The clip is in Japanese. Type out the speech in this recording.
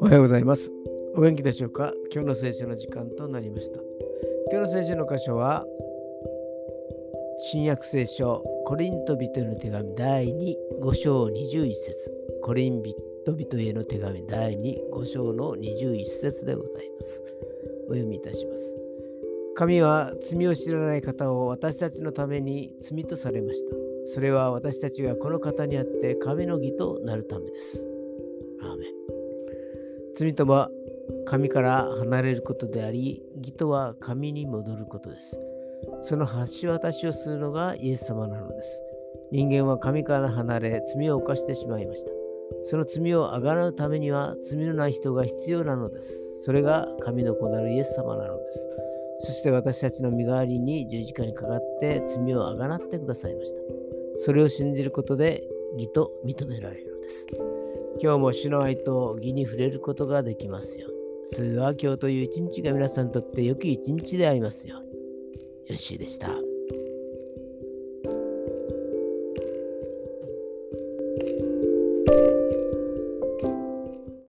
おはようございます。お元気でしょうか？今日の聖書の時間となりました。今日の聖書の箇所は、新約聖書コリント人への手紙第2、5章21節コリント人への手紙第2、5章の21節でございます。お読みいたします。神は罪を知らない方を私たちのために罪とされました。それは私たちがこの方にあって神の義となるためです。アーメン罪とは神から離れることであり、義とは神に戻ることです。その橋渡しをするのがイエス様なのです。人間は神から離れ罪を犯してしまいました。その罪をあがらうためには罪のない人が必要なのです。それが神の子なるイエス様なのです。そして私たちの身代わりに十字架にかかって罪をあがらってくださいました。それを信じることで義と認められるのです。今日も主の愛と義に触れることができますよ。それでは今日という一日が皆さんにとって良き一日でありますように。よッしーでした。